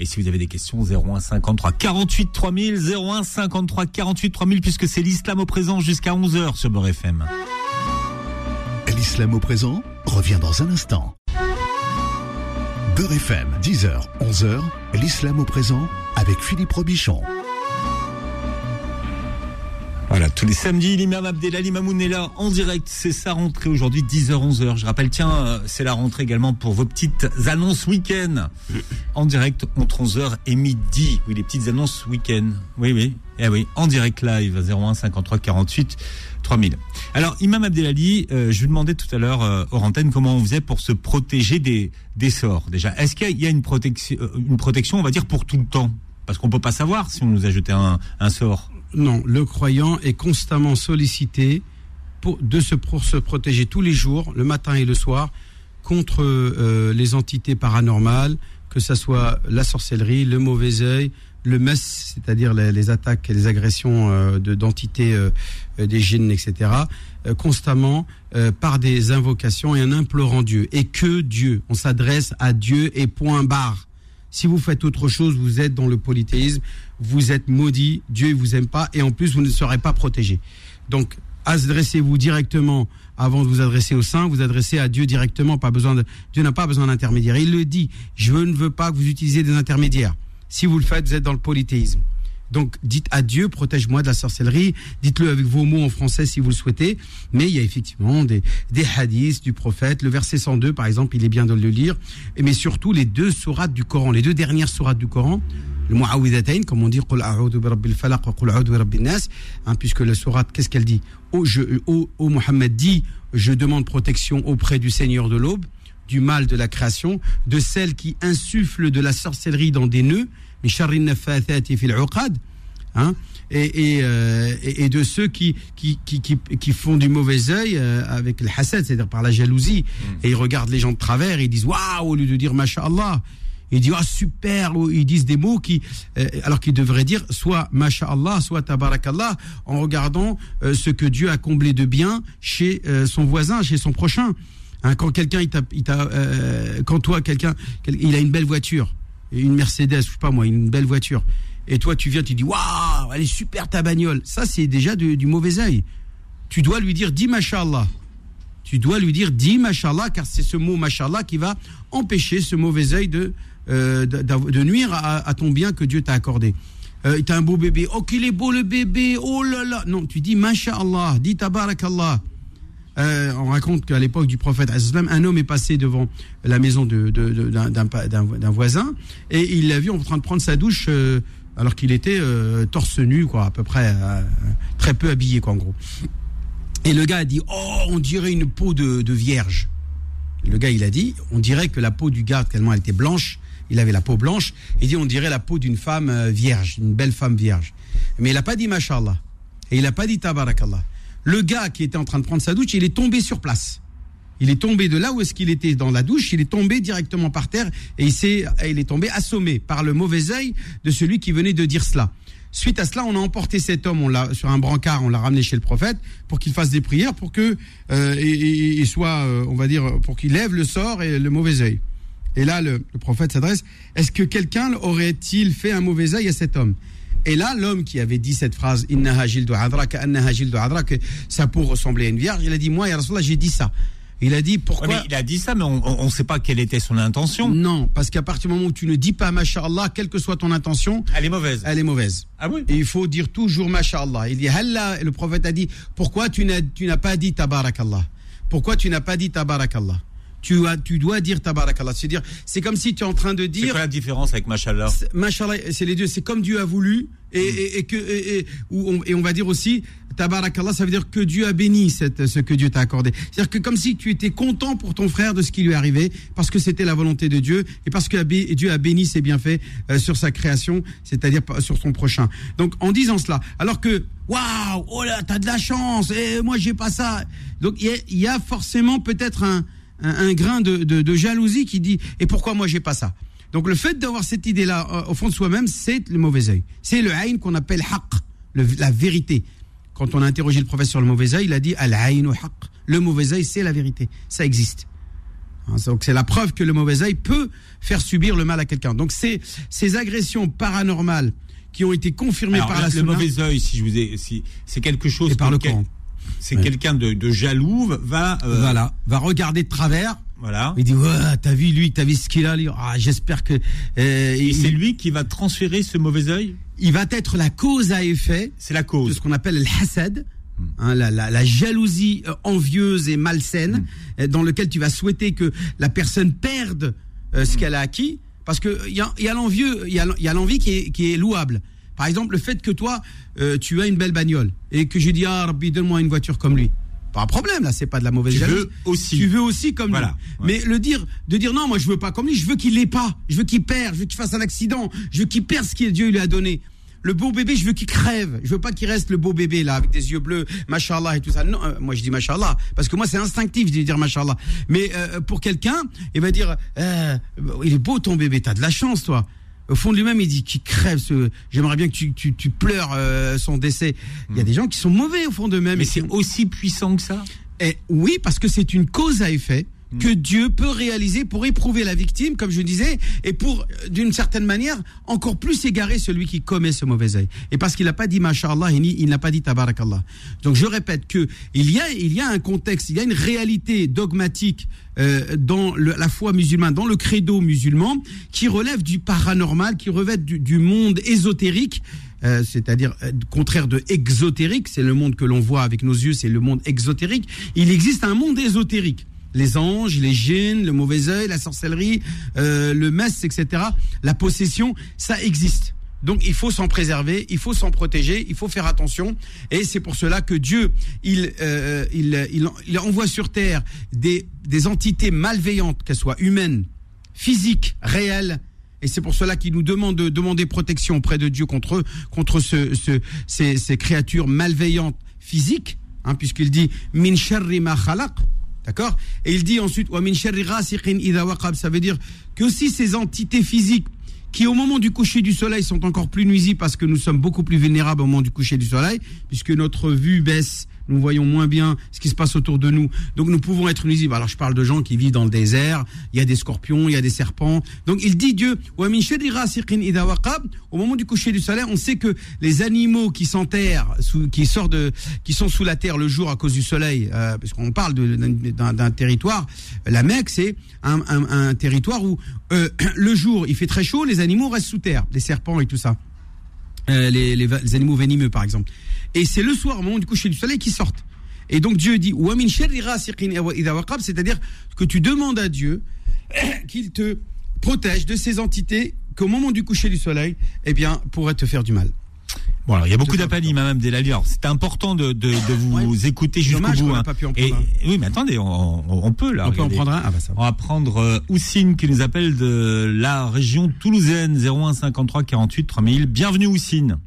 Et si vous avez des questions, 01 53 48 3000, 01 53 48 3000, puisque c'est l'islam au présent jusqu'à 11h sur Beurre FM. L'islam au présent revient dans un instant. Beurre FM, 10h, 11h, l'islam au présent avec Philippe Robichon. Voilà, tous les samedis, l'imam Abdelali Mamoun est là en direct. C'est sa rentrée aujourd'hui, 10h, 11h. Je rappelle, tiens, euh, c'est la rentrée également pour vos petites annonces week-end. En direct entre 11h et midi. Oui, les petites annonces week-end. Oui, oui. Eh oui, en direct live, 01 53 48 3000. Alors, Imam Abdelali, euh, je lui demandais tout à l'heure, euh, comment on faisait pour se protéger des, des sorts. Déjà, est-ce qu'il y a une protection, euh, une protection, on va dire, pour tout le temps? Parce qu'on peut pas savoir si on nous a jeté un, un sort. Non, le croyant est constamment sollicité pour, de se, pour se protéger tous les jours, le matin et le soir, contre euh, les entités paranormales, que ce soit la sorcellerie, le mauvais œil, le mess, c'est-à-dire les, attaques et les agressions euh, de d'entités euh, des djinns, etc., euh, constamment par des invocations et en implorant Dieu. Et que Dieu, on s'adresse à Dieu et point barre. Si vous faites autre chose, vous êtes dans le polythéisme, vous êtes maudit, Dieu ne vous aime pas et en plus vous ne serez pas protégé. Donc adressez-vous directement avant de vous adresser au saint, vous adressez à Dieu directement, pas besoin de Dieu n'a pas besoin d'intermédiaire. Il le dit, je ne veux pas que vous utilisiez des intermédiaires. Si vous le faites, vous êtes dans le polythéisme. Donc dites à Dieu, protège-moi de la sorcellerie, dites-le avec vos mots en français si vous le souhaitez, mais il y a effectivement des, des hadiths du prophète, le verset 102 par exemple, il est bien de le lire, mais surtout les deux sourates du Coran, les deux dernières sourates du Coran, le Mu'awwidhatayn, comme on dit, hein, puisque la sourate, qu'est-ce qu'elle dit? Ô je, ô, ô Mohammed dit, je demande protection auprès du Seigneur de l'aube, du mal de la création, de celle qui insuffle de la sorcellerie dans des nœuds, hein, et, et, euh, et, et de ceux qui, qui, qui, qui, qui font du mauvais œil euh, avec le hasad, c'est-à-dire par la jalousie, et ils regardent les gens de travers et ils disent waouh au lieu de dire masha'Allah. Ils disent ah super, ou ils disent des mots qui, euh, alors qu'ils devraient dire soit masha'Allah, soit tabarakallah, en regardant euh, ce que Dieu a comblé de bien chez son voisin, chez son prochain. Hein, quand quelqu'un, il t'a, il quand toi, quelqu'un, quel- il a une belle voiture, une Mercedes, je sais pas moi, une belle voiture, et toi tu viens, tu dis waouh, elle est super ta bagnole. Ça c'est déjà du mauvais œil. Tu dois lui dire dis mashallah. Tu dois lui dire dis mashallah, car c'est ce mot mashallah qui va empêcher ce mauvais œil de euh, de nuire à, ton bien que Dieu t'a accordé. Euh, t'as un beau bébé, oh qu'il est beau le bébé, oh là là. Non, tu dis mashallah, dis tabarakallah. Euh, on raconte qu'à l'époque du prophète, un homme est passé devant la maison d'un voisin et il l'a vu en train de prendre sa douche euh, alors qu'il était euh, torse nu, quoi, à peu près très peu habillé, quoi, en gros. Et le gars a dit, oh, on dirait une peau de, vierge. Le gars, il a dit, on dirait que la peau du gars, tellement elle était blanche, il avait la peau blanche, il dit, on dirait la peau d'une femme vierge, une belle femme vierge. Mais il n'a pas dit mashallah. Et il n'a pas dit tabarakallah. Le gars qui était en train de prendre sa douche, il est tombé sur place. Il est tombé de là où est-ce qu'il était dans la douche, il est tombé directement par terre et il, s'est, il est tombé assommé par le mauvais œil de celui qui venait de dire cela. Suite à cela, on a emporté cet homme, sur un brancard, on l'a ramené chez le prophète pour qu'il fasse des prières, pour que euh, et soit, euh, on va dire, pour qu'il lève le sort et le mauvais œil. Et là, le, le prophète s'adresse Est-ce que quelqu'un aurait-il fait un mauvais œil à cet homme? Et là, l'homme qui avait dit cette phrase adra, que sa peau ressemblait à une vierge, il a dit Moi, Rasulallah, j'ai dit ça. Il a dit Ouais, Pourquoi mais il a dit ça, mais on ne sait pas quelle était son intention. Non, parce qu'à partir du moment où tu ne dis pas Masha'Allah, quelle que soit ton intention, Elle est mauvaise. elle est mauvaise. Ah oui? Et il faut dire toujours Masha'Allah. Il dit Halla, le prophète a dit Pourquoi tu n'as, tu n'as pas dit Tabarakallah? Pourquoi tu n'as pas dit Tabarakallah? Tu, as, tu dois dire Tabarakallah. C'est-à-dire, c'est comme si tu es en train de C'est dire quoi la différence avec Machallah c'est- Mashallah, c'est les deux. C'est comme Dieu a voulu et, et, et que et, on, et on va dire aussi Tabarakallah, ça veut dire que Dieu a béni cette, ce que Dieu t'a accordé. C'est-à-dire que comme si tu étais content pour ton frère de ce qui lui est arrivé parce que c'était la volonté de Dieu et parce que Dieu a béni ses bienfaits euh, sur sa création, c'est-à-dire sur son prochain. Donc en disant cela, alors que waouh, oh là, t'as de la chance et moi j'ai pas ça. Donc il y y a forcément peut-être un, un, un grain de, de, de jalousie qui dit et pourquoi moi j'ai pas ça? Donc le fait d'avoir cette idée-là euh, au fond de soi-même, c'est le mauvais œil. C'est le aïn qu'on appelle haqq, le- la vérité. Quand on a interrogé le prophète sur le mauvais œil, il a dit al haqq. Le mauvais œil, c'est la vérité. Ça existe. Hein, Donc c'est la preuve que le mauvais œil peut faire subir le mal à quelqu'un. Donc c'est ces agressions paranormales qui ont été confirmées Alors, par la le sunna mauvais œil, si je vous ai, si c'est quelque chose et par le quel- Coran. C'est Ouais. quelqu'un de, de jaloux va euh, Voilà, va regarder de travers. voilà. Il dit ouais, t'as vu lui, t'as vu ce qu'il a. lui? Ah, j'espère que euh, Et c'est lui qui va transférer ce mauvais œil? il va être la cause à effet C'est la de cause. ce qu'on appelle le hasad, Hmm. hein, la, la- la jalousie euh, envieuse et malsaine, Hmm. dans lequel tu vas souhaiter que la personne perde euh, Hmm. ce qu'elle a acquis, parce que il y a, il y a l'envieux, il y a, il y a l'envie qui est, qui est louable. Par exemple, le fait que toi, euh, tu as une belle bagnole et que je dis ah Rabbi, donne-moi une voiture comme lui. Pas un problème là, c'est pas de la mauvaise Tu jalousie. veux aussi. Tu veux aussi comme Voilà, lui. ouais. Mais le dire, de dire non, moi je veux pas comme lui, je veux qu'il l'ait pas, je veux qu'il perde, je veux qu'il fasse un accident, je veux qu'il perde ce que Dieu lui a donné. Le beau bébé, je veux qu'il crève. Je veux pas qu'il reste le beau bébé là avec des yeux bleus, machallah et tout ça. Non, euh, moi je dis machallah parce que moi c'est instinctif de dire machallah. Mais euh, pour quelqu'un, il va dire euh, il est beau ton bébé, t'as de la chance toi. Au fond de lui-même, il dit qu'il crève. Ce... J'aimerais bien que tu, tu, tu pleures euh, son décès. Il y a des gens qui sont mauvais au fond d'eux-mêmes. Mais et c'est aussi puissant que ça? eh, oui, parce que c'est une cause à effet. Que Dieu peut réaliser pour éprouver la victime, comme je disais, et pour, euh, d'une certaine manière, encore plus égarer celui qui commet ce mauvais œil. Et parce qu'il n'a pas dit Masha'Allah il n'a pas dit Tabarakallah. Donc je répète que il y a, il y a un contexte, il y a une réalité dogmatique euh, dans la foi musulmane, dans le credo musulman, qui relève du paranormal, qui relève du, monde ésotérique, euh, c'est-à-dire contraire de exotérique, c'est le monde que l'on voit avec nos yeux, c'est le monde exotérique. Il existe un monde ésotérique. Les anges, les djinns, le mauvais œil, la sorcellerie, euh, le mess, etc. La possession, ça existe. Donc il faut s'en préserver, il faut s'en protéger, il faut faire attention. Et c'est pour cela que Dieu, il, euh, il, il, il envoie sur terre des, des entités malveillantes, qu'elles soient humaines, physiques, réelles. Et c'est pour cela qu'il nous demande de demander protection auprès de Dieu contre contre ce, ce, ces, ces créatures malveillantes physiques, hein, puisqu'il dit min sharri ma khalaq. D'accord Et il dit ensuite. Ça veut dire que aussi ces entités physiques qui au moment du coucher du soleil sont encore plus nuisibles parce que nous sommes beaucoup plus vulnérables au moment du coucher du soleil, puisque notre vue baisse, nous voyons moins bien ce qui se passe autour de nous. Donc nous pouvons être nuisibles. Alors je parle de gens qui vivent dans le désert, il y a des scorpions, il y a des serpents. Donc il dit Dieu, au moment du coucher du soleil, on sait que les animaux qui s'enterrent, qui sortent de, qui sont sous la terre le jour à cause du soleil, euh, parce qu'on parle d'un territoire, la Mecque c'est un territoire où euh, le jour il fait très chaud, les animaux restent sous terre, les serpents et tout ça. Euh, les, les animaux venimeux par exemple. Et c'est le soir, au moment du coucher du soleil, qu'ils sortent. Et donc Dieu dit, c'est-à-dire que tu demandes à Dieu qu'il te protège de ces entités qu'au moment du coucher du soleil, eh bien, pourraient te faire du mal. Bon, alors, il y a beaucoup d'appanies, Madame Delalure. C'est important de, de, de vous ouais, écouter jusqu'au bout. Hein. Pas pu en Et, oui, mais attendez, on, on peut là. On regardez. peut en prendre un. Ah, bah, ça va. On va prendre euh, Oussine qui nous appelle de la région toulousaine 01 53 48 3000. Bienvenue Oussine.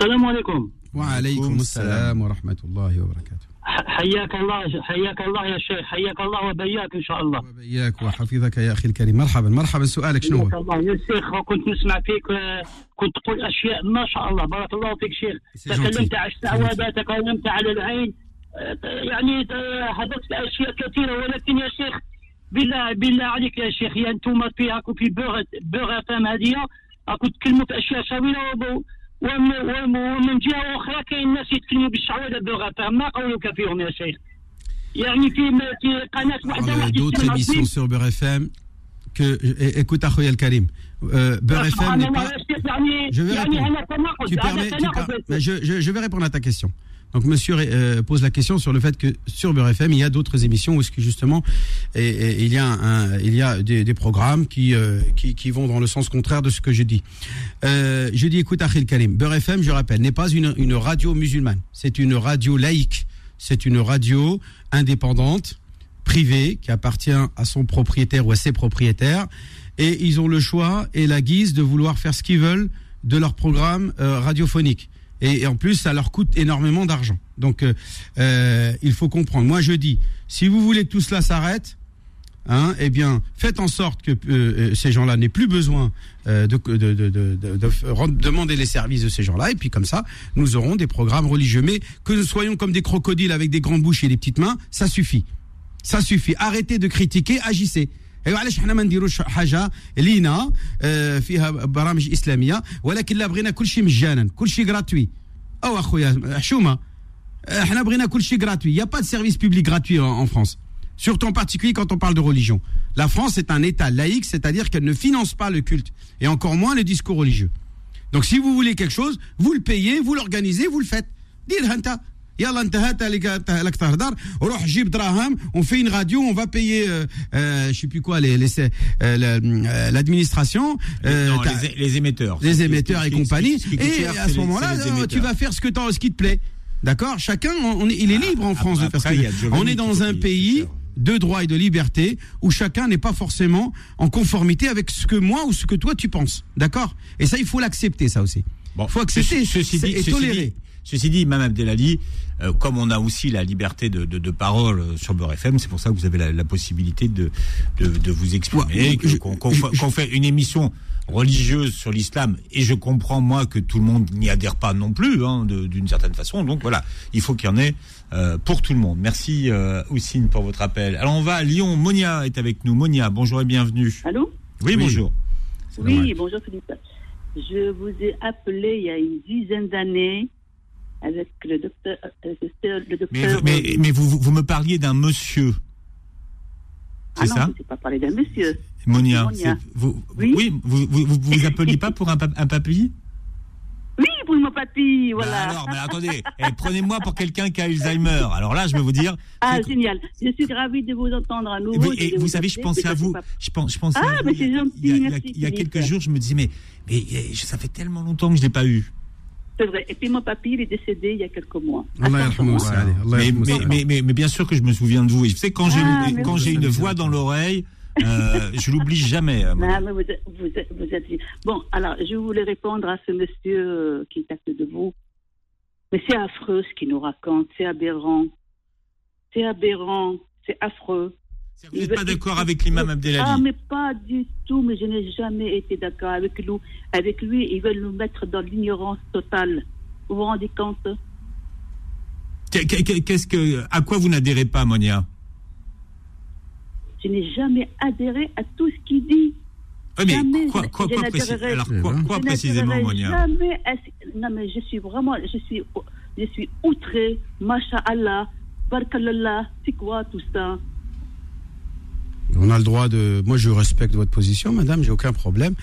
Salam alaikum. Wa alaikum salam wa rahmatullahi wa barakatuh. حياك الله حياك الله يا شيخ حياك الله وبياك إن شاء الله. وبياك وحفظك يا أخي الكريم. مرحبا مرحبا سؤالك شنو هو؟ الله. يا شيخ كنت نسمع فيك آه، كنت تقول أشياء ما شاء الله. بارك الله فيك شيخ. تكلمت عن السعاده تكلمت على العين. آه، يعني آه، حدثت أشياء كثيرة. ولكن يا شيخ بالله بالله عليك يا شيخ يا أنتم في هاكم في بوغ فام هذه راكم تكلموا في أشياء وب- ومن ومن- ومن جهه اخرى كاين ناس يتكلموا بالشعوذه بوغ فام ما قولك فيهم يا شيخ يعني في في قناه واحده parle واحد d'autres يتكلم émissions عظيم. sur Beurre FM que é- écoute Akhoya Karim euh, Beurre FM سبحان n'est الله pas يا شيخ يعني Je vais يعني répondre. هذا تناقض tu هذا permets, tu تناقض per- mais je, je, je vais répondre à ta question. Donc monsieur euh, pose la question sur le fait que sur Beurre FM il y a d'autres émissions où justement et, il y a des, programmes qui, euh, qui qui vont dans le sens contraire de ce que je dis. Euh, je dis écoute Akhil Karim, Beurre FM je rappelle n'est pas une, une radio musulmane, c'est une radio laïque, c'est une radio indépendante privée qui appartient à son propriétaire ou à ses propriétaires et ils ont le choix et la guise de vouloir faire ce qu'ils veulent de leur programme radiophonique. Et, en plus, ça leur coûte énormément d'argent. Donc, euh, euh, il faut comprendre. Moi, je dis, si vous voulez que tout cela s'arrête, hein, eh bien, faites en sorte que euh, ces gens-là n'aient plus besoin de, demander les services de ces gens-là. Et puis, comme ça, nous aurons des programmes religieux. Mais que nous soyons comme des crocodiles avec des grandes bouches et des petites mains, ça suffit. Ça suffit. Arrêtez de critiquer, agissez. ايوا علاش حنا ما نديروش حاجه لينا آه، فيها برامج اسلاميه ولكن لا بغينا كل شيء مجانا كل شيء gratuit او اخويا حشومه احنا بغينا كل شيء gratuit il y a pas de service public gratuit en, en France surtout en particulier quand on parle de religion la France est un état laïque c'est-à-dire qu'elle ne finance pas le culte et encore moins le discours religieux donc si vous voulez quelque chose vous le payez vous l'organisez vous le faites ديرها انت يلا انت هات لك لك تهدر روح جيب دراهم on fait une radio on va payer euh, euh, je sais plus quoi les, les euh, la- euh, l'administration euh, Non, t'as- les, les émetteurs. les Ce qui- émetteurs ce et qui- ce qui- compagnie. ce qui coûte Et cher, à c'est ce les- moment-là, c'est les euh, tu émetteurs. vas faire ce que, t'en- ce qui te plaît. D'accord Chacun, on, est- il est libre en France de faire ce après, qu'il il y a veut. Giovanni On est qui dans faut un payer, pays c'est sûr. de droit et de liberté où chacun n'est pas forcément en conformité avec ce que moi ou ce que toi tu penses. D'accord Et ça, il faut l'accepter, ça aussi. Bon, faut accepter ceci, ceci dit, et ceci tolérer. dit- ceci dit, Mme Abdelali, euh, comme on a aussi la liberté de, de, de parole euh, sur Beurre FM, c'est pour ça que vous avez la, la possibilité de, de, de vous exprimer, qu'on fait une émission religieuse sur l'islam, et je comprends moi que tout le monde n'y adhère pas non plus, hein, d'une certaine façon. Donc voilà, il faut qu'il y en ait euh, pour tout le monde. Merci euh, Oussine pour votre appel. Alors on va à Lyon. Monia est avec nous. Monia, bonjour et bienvenue. Allô? Oui, Oui. bonjour. Oui, bonjour Philippe. Je vous ai appelé il y a une dizaine d'années avec le docteur. Mais, vous- mais, mais vous, vous- vous me parliez d'un monsieur. ah C'est non, ça je ne pas parler d'un monsieur. Monia, vous, Oui. oui, vous, vous, vous vous appeliez pas pour un, un papy? Oui, pour mon papy, voilà. Bah alors, mais attendez, eh, prenez-moi pour quelqu'un qui a Alzheimer. Alors là, je vais vous dire. ah, génial. Je suis ravie de vous entendre à nouveau. mais- et vais vous savez, je pensais à vous. Je, pense, je pensais Ah, à vous mais il y a- c'est gentil, Il y a, merci, il y a Philippe. quelques jours, je me disais, mais, mais ça fait tellement longtemps que je l'ai pas eu. C'est vrai. Et puis mon papy, il est décédé il y a quelques mois. Allah Mais, mais, mais, mais, mais bien sûr que je me souviens de vous. Et sais quand j'ai Ah, une, mais quand oui. j'ai une voix dans l'oreille, euh, je l'oublie jamais. euh. Non, mais vous êtes, vous, êtes, vous êtes- Bon, alors, je voulais répondre à ce monsieur euh, qui est à côté de vous. Mais c'est affreux ce qu'il nous raconte, c'est aberrant. C'est aberrant, c'est affreux. Vous n'êtes pas d'accord avec l'imam Abdelali Ah, mais pas du tout, mais je n'ai jamais été d'accord avec lui. Avec lui, ils veulent nous mettre dans l'ignorance totale. Vous vous rendez compte? Qu'est- qu'est- Qu'est-ce que, à quoi vous n'adhérez pas, Monia? Je n'ai jamais adhéré à tout ce qu'il dit. Oui, mais Jamais, quoi, quoi, je quoi, n'adhérerai- précis- alors, Eh quoi, ben. quoi précisément, Monia? jamais Non, mais je suis vraiment, je suis, je suis outré. Masha'Allah, Barkallah, c'est quoi tout ça? On a le droit de. Moi, je respecte votre position, madame, j'ai aucun problème.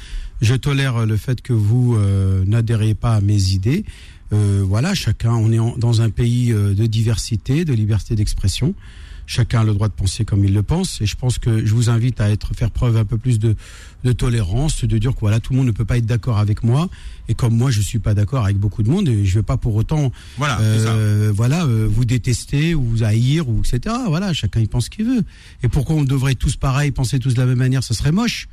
Je tolère le fait que vous euh, n'adhériez pas à mes idées. Euh, voilà, chacun, on est dans un pays euh, de diversité, de liberté d'expression. Chacun a le droit de penser comme il le pense. Et je pense que je vous invite à être faire preuve un peu plus de, de tolérance, de dire que voilà, tout le monde ne peut pas être d'accord avec moi. Et comme moi, je suis pas d'accord avec beaucoup de monde, et je vais pas pour autant Voilà, euh, voilà, euh, vous détester ou vous haïr ou etc. Voilà, chacun il pense ce qu'il veut. Et pourquoi on devrait tous pareil, penser tous de la même manière? Ce serait moche.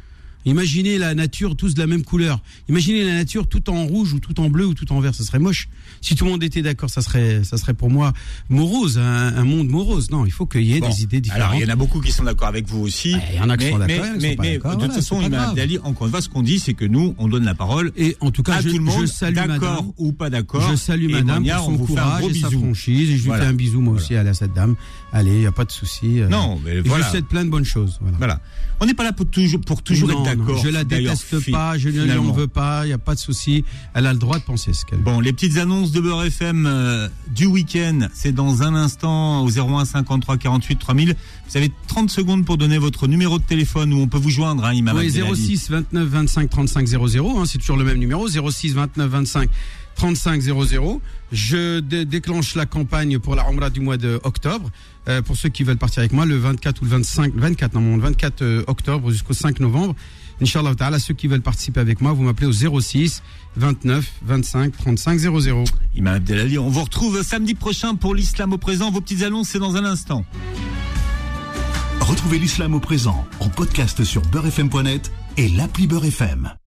Imaginez la nature tous de la même couleur. Imaginez la nature tout en rouge ou tout en bleu ou tout en vert. Ce serait moche. Si tout le monde était d'accord, ça serait, ça serait pour moi morose, un, un monde morose. Non, il faut qu'il y ait Bon, des idées différentes. Alors, il y en a beaucoup qui sont d'accord avec vous aussi. Ouais, il y en a qui mais, sont d'accord, mais, y d'accord. de toute façon, Imam. Abdelali, encore une fois, ce qu'on dit, c'est que nous, on donne la parole Et en tout cas, à je, tout le monde, je salue d'accord ou pas d'accord. Je salue Et madame Monia, pour on son vous courage et sa franchise. Et je lui Voilà. fais un bisou moi Voilà. aussi à cette dame. Allez, il n'y a pas de souci. euh, Non, mais et Je voilà. lui souhaite plein de bonnes choses. Voilà. On n'est pas là pour toujours, pour toujours être non, d'accord. Je la déteste pas, je ne lui en finalement. veux pas, il n'y a pas de souci. Elle a le droit de penser ce qu'elle veut. Bon, les petites annonces de Beurre FM euh, du week-end, c'est dans un instant au 01 53 48 3000. Vous avez 30 secondes pour donner votre numéro de téléphone où on peut vous joindre, hein, Imam Oui, Abdelali. 06 29 25 35 00, hein, c'est toujours le même numéro, 06 29 25 35 00. Je dé- déclenche la campagne pour la Umrah du mois d'octobre. Euh, pour ceux qui veulent partir avec moi, le 24 ou le 25, 24, non, le 24 euh, octobre jusqu'au 5 novembre. Inch'Allah ta'ala, ceux qui veulent participer avec moi, vous m'appelez au 06 29 25 35 00. Imam Abdelali, on vous retrouve samedi prochain pour l'islam au présent. Vos petites annonces, c'est dans un instant. Retrouvez l'islam au présent en podcast sur beurrefm.net et l'appli Beurre FM.